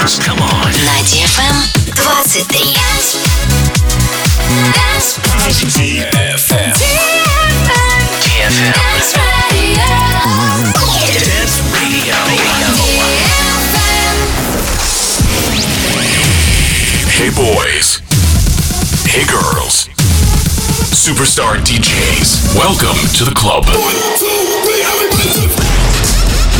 dance. Come on. На DFM 23. DFM. DFM. Dance Radio. Hey boys. Hey girls. Superstar DJs. Welcome to the club.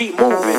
keep moving.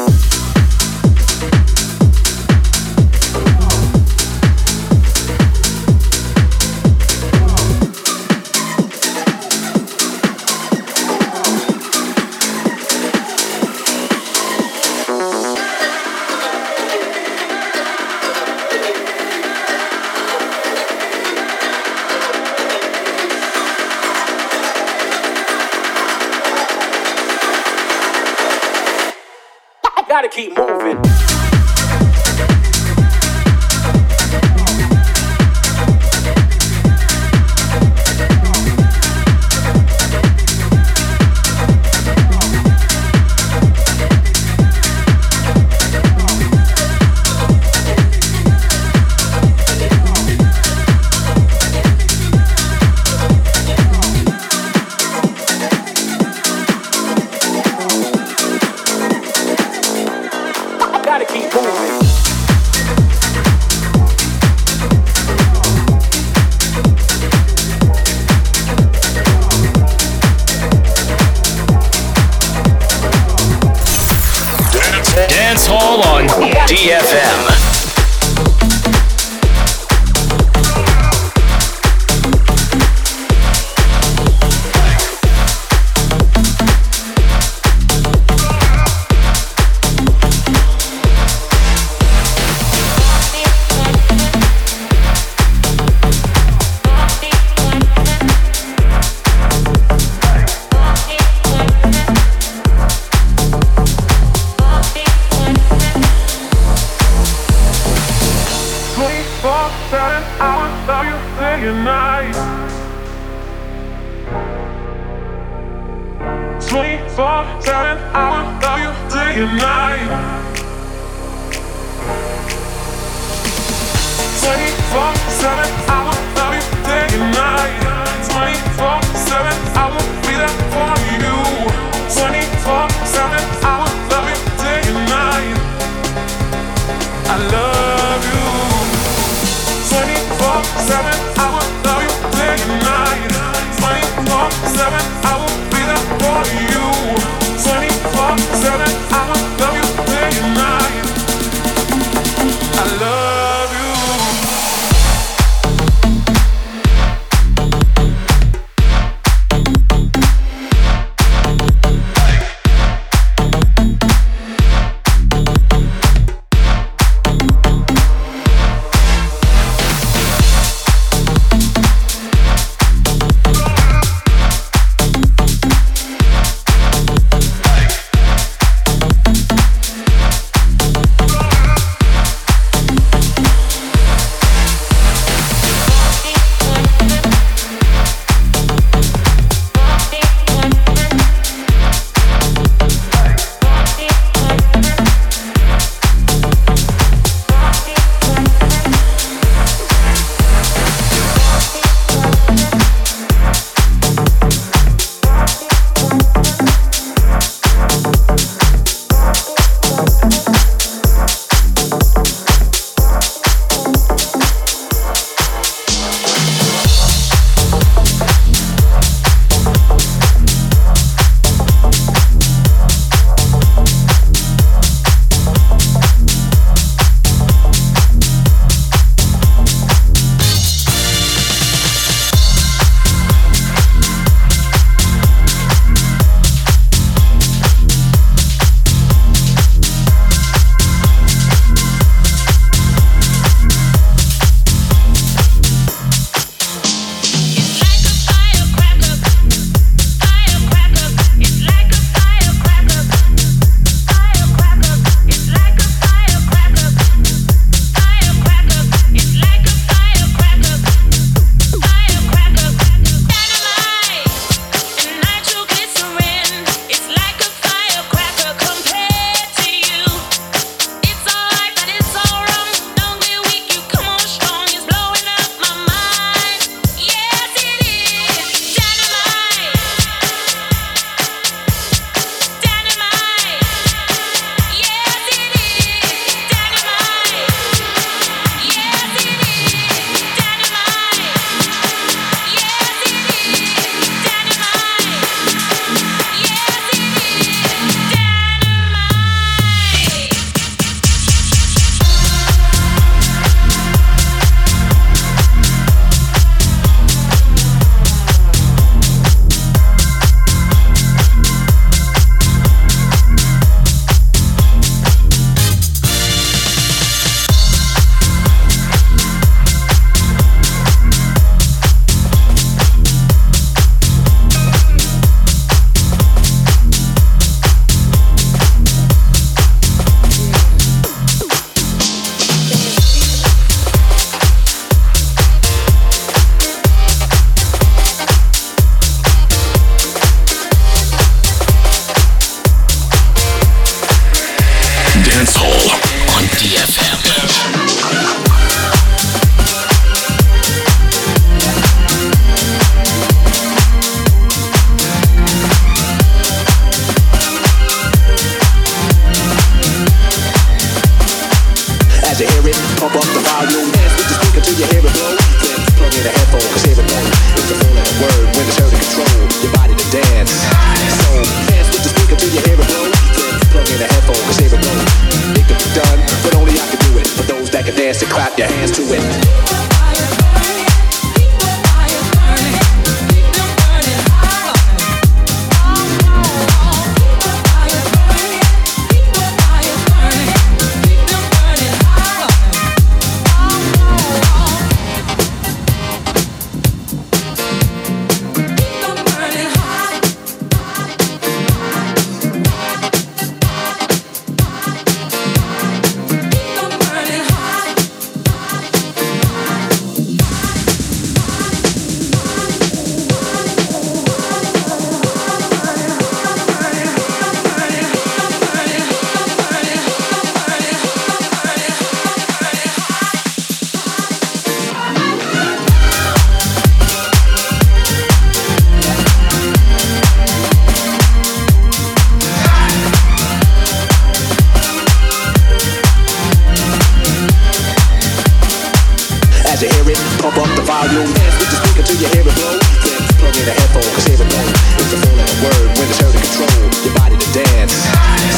Pump up the volume. Dance with the speaker till you hear it blow. Then plug in a headphone, cause here's a note. It's a full of word when it's heard to control your body to dance.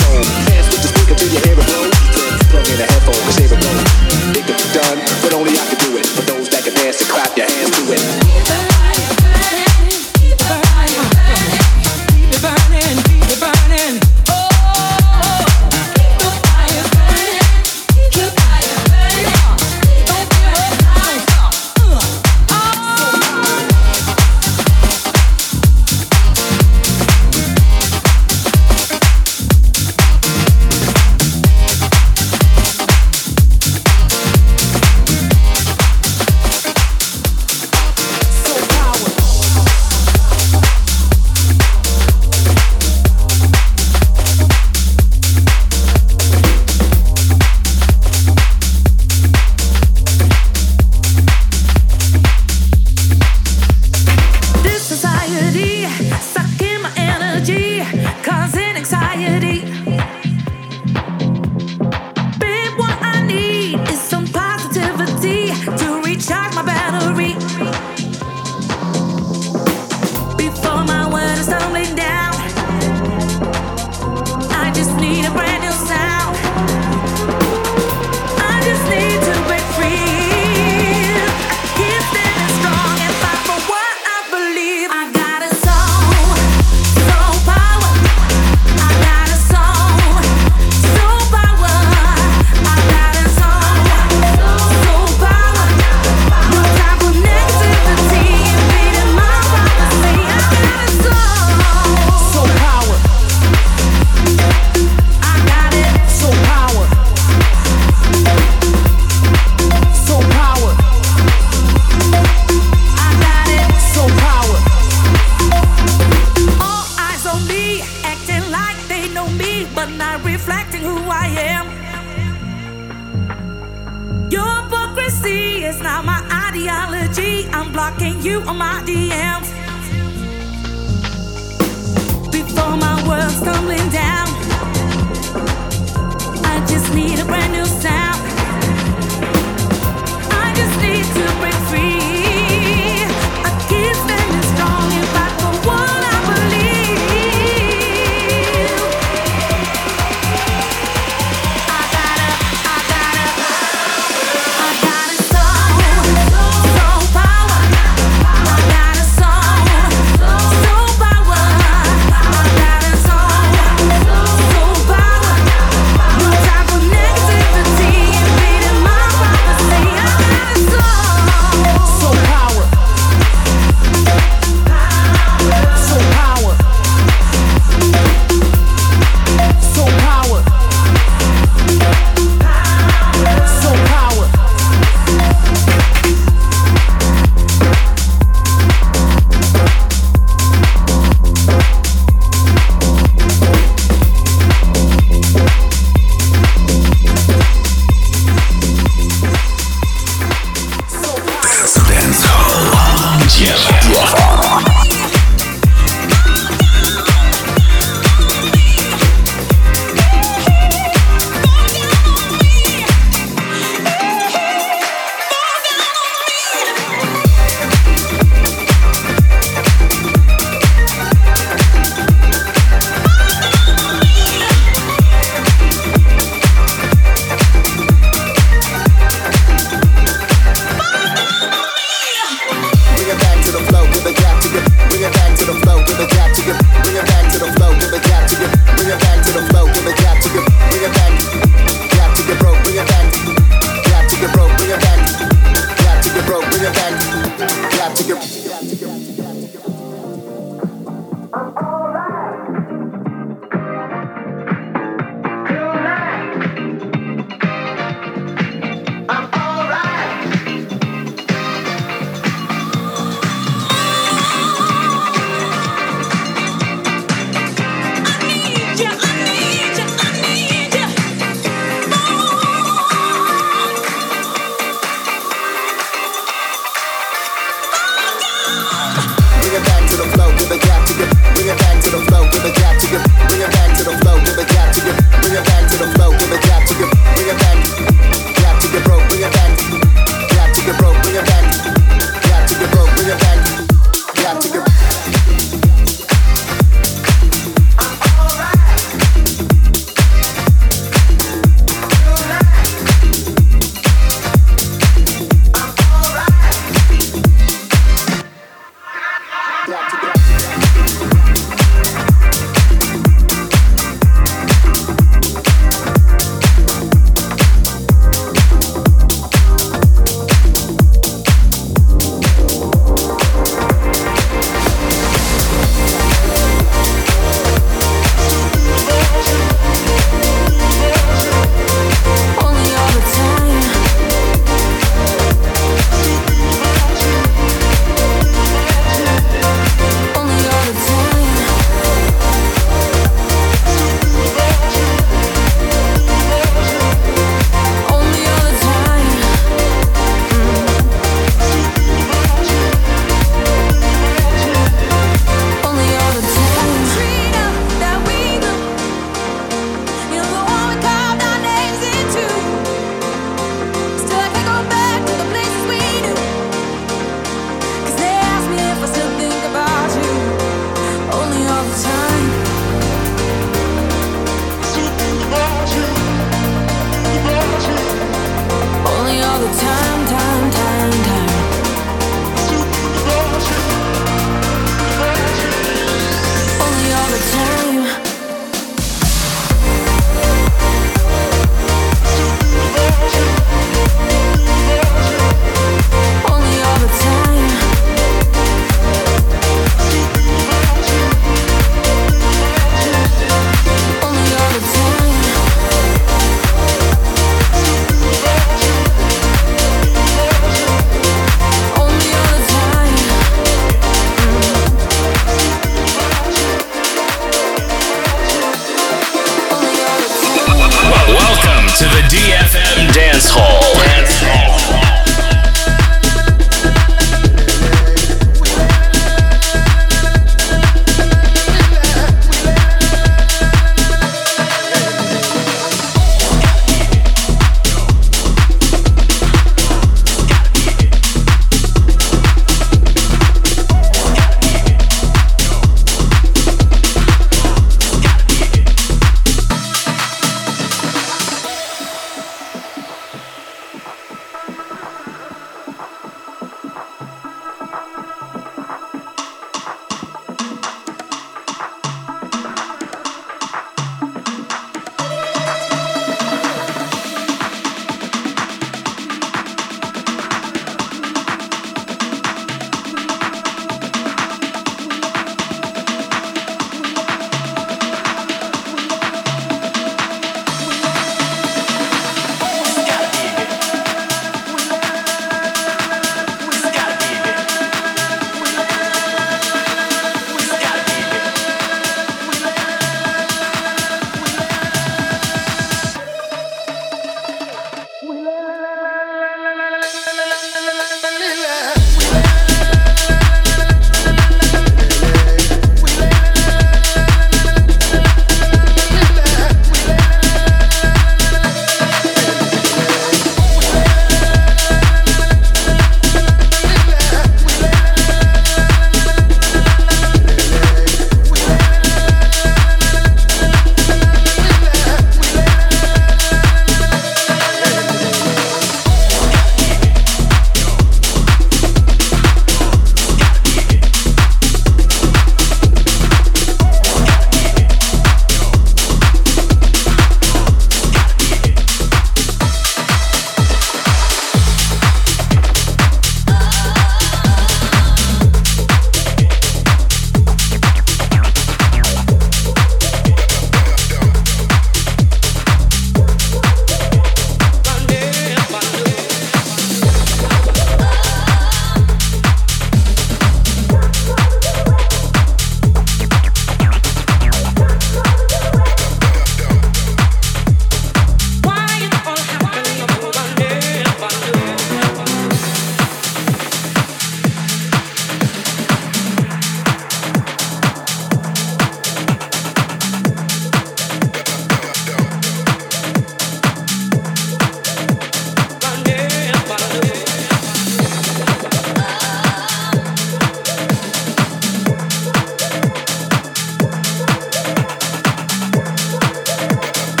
So dance with the speaker till you hear it blow. Then plug in a headphone, cause here's a note. It can be done, but only I can do it. For those that can dance and clap your hands to it.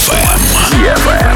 DFM. DFM.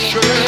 sure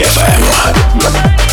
DFM.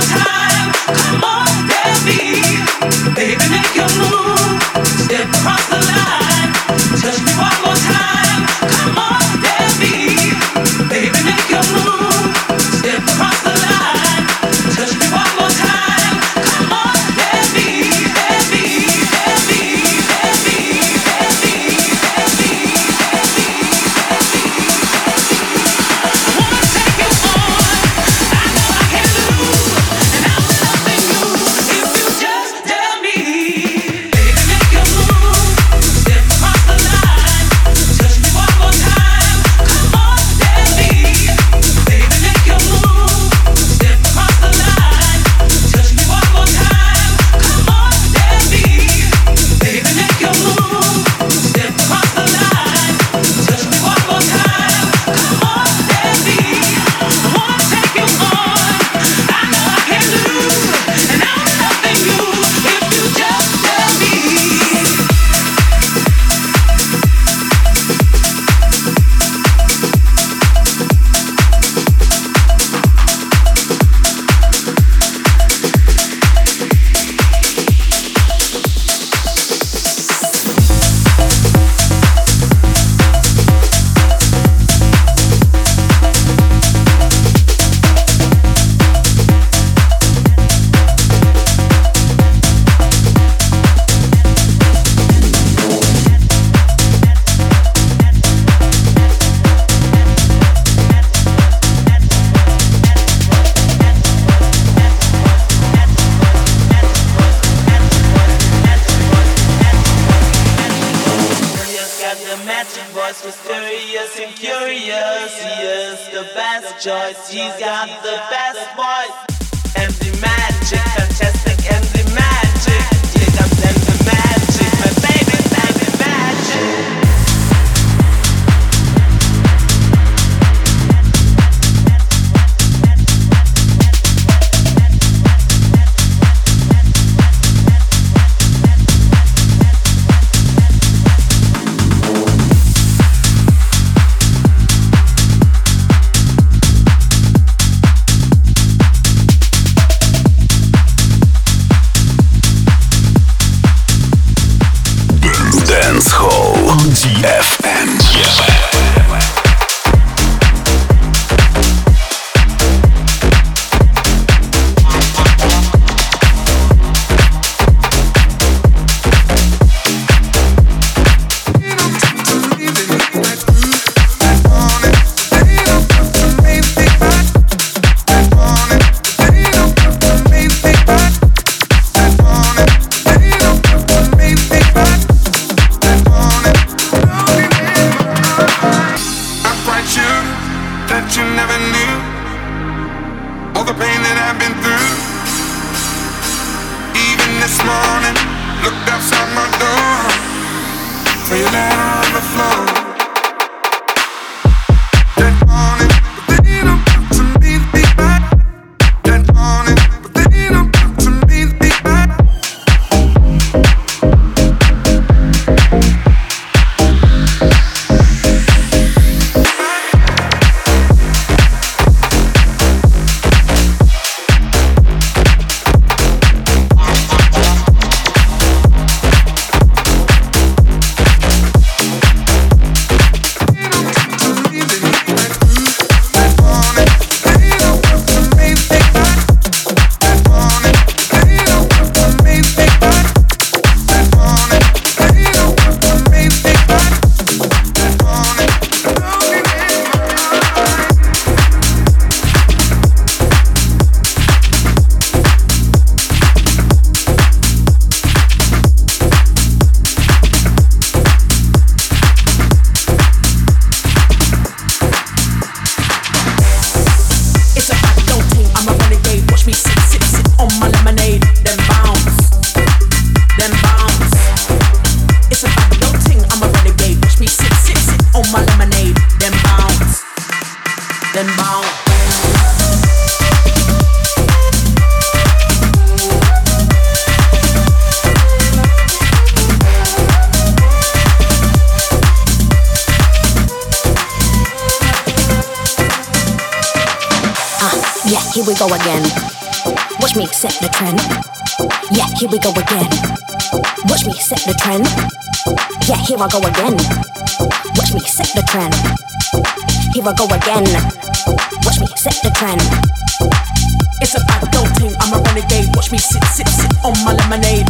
time. magic voice mysterious and curious. He is the best choice. He's got the best voice and the magic. Fantastic. CF. I go again. Watch me set the trend. Here I go again. Watch me set the trend. It's a bad adulting. I'm a renegade. Watch me sit, sit, sit on my lemonade.